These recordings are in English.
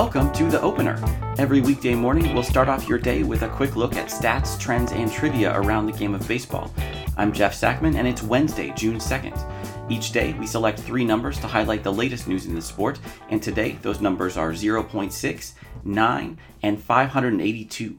Welcome to The Opener. Every weekday morning, we'll start off your day with a quick look at stats, trends, and trivia around the game of baseball. I'm Jeff Sackmann, and it's Wednesday, June 2nd. Each day, we select three numbers to highlight the latest news in the sport, and today, those numbers are 0.6, 9, and 582.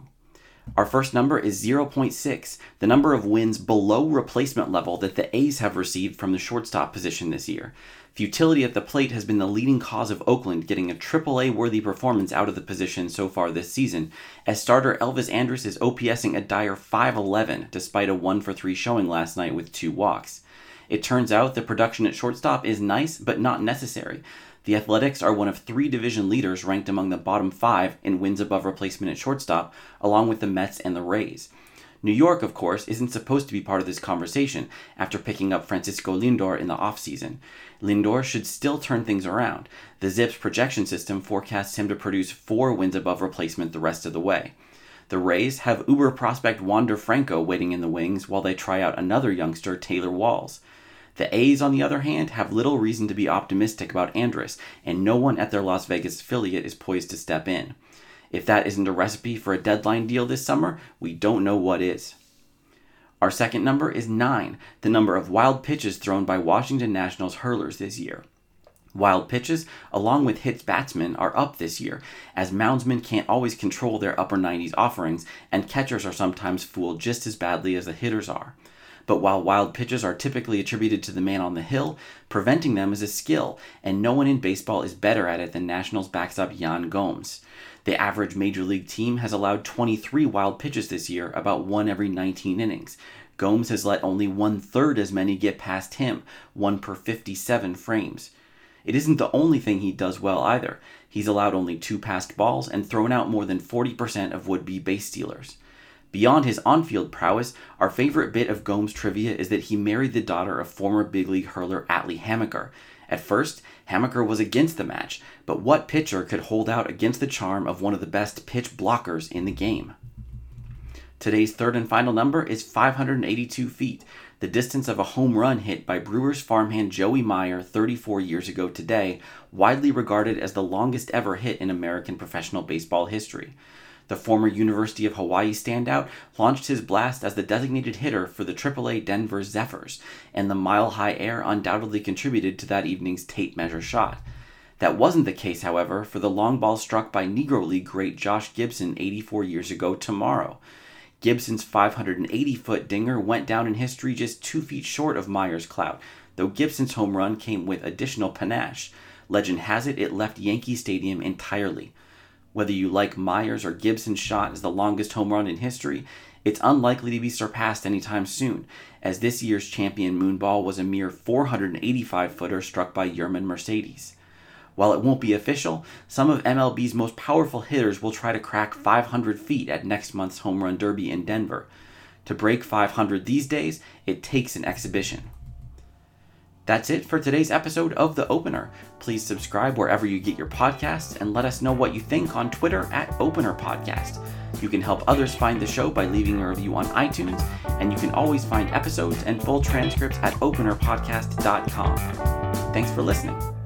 Our first number is 0.6, the number of wins below replacement level that the A's have received from the shortstop position this year. Futility at the plate has been the leading cause of Oakland getting a AAA worthy performance out of the position so far this season, as starter Elvis Andrus is OPSing a dire 511 despite a 1 for 3 showing last night with two walks. It turns out the production at shortstop is nice but not necessary. The Athletics are one of three division leaders ranked among the bottom five in wins above replacement at shortstop, along with the Mets and the Rays. New York, of course, isn't supposed to be part of this conversation after picking up Francisco Lindor in the offseason. Lindor should still turn things around. The ZiPS projection system forecasts him to produce four wins above replacement the rest of the way. The Rays have Uber prospect Wander Franco waiting in the wings while they try out another youngster, Taylor Walls. The A's, on the other hand, have little reason to be optimistic about Andrus, and no one at their Las Vegas affiliate is poised to step in. If that isn't a recipe for a deadline deal this summer, we don't know what is. Our second number is 9, the number of wild pitches thrown by Washington Nationals hurlers this year. Wild pitches, along with hits batsmen, are up this year, as moundsmen can't always control their upper 90s offerings, and catchers are sometimes fooled just as badly as the hitters are. But while wild pitches are typically attributed to the man on the hill, preventing them is a skill, and no one in baseball is better at it than Nationals backstop Yan Gomes. The average major league team has allowed 23 wild pitches this year, about one every 19 innings. Gomes has let only one third as many get past him, one per 57 frames. It isn't the only thing he does well either. He's allowed only two passed balls and thrown out more than 40% of would be base stealers. Beyond his on field prowess, our favorite bit of Gomes trivia is that he married the daughter of former big league hurler Atlee Hammaker. At first, Hammaker was against the match, but what pitcher could hold out against the charm of one of the best pitch blockers in the game? Today's third and final number is 582 feet, the distance of a home run hit by Brewers farmhand Joey Meyer 34 years ago today, widely regarded as the longest ever hit in American professional baseball history. The former University of Hawaii standout launched his blast as the designated hitter for the AAA Denver Zephyrs, and the mile high air undoubtedly contributed to that evening's tape measure shot. That wasn't the case, however, for the long ball struck by Negro League great Josh Gibson 84 years ago tomorrow. Gibson's 580 foot dinger went down in history just two feet short of Meyer's clout, though Gibson's home run came with additional panache. Legend has it it left Yankee Stadium entirely. Whether you like Meyer's or Gibson's shot as the longest home run in history, it's unlikely to be surpassed anytime soon, as this year's champion Moonball was a mere 485 footer struck by Yermin Mercedes. While it won't be official, some of MLB's most powerful hitters will try to crack 500 feet at next month's Home Run Derby in Denver. To break 500 these days, it takes an exhibition. That's it for today's episode of The Opener. Please subscribe wherever you get your podcasts and let us know what you think on Twitter at Opener Podcast. You can help others find the show by leaving a review on iTunes, and you can always find episodes and full transcripts at openerpodcast.com. Thanks for listening.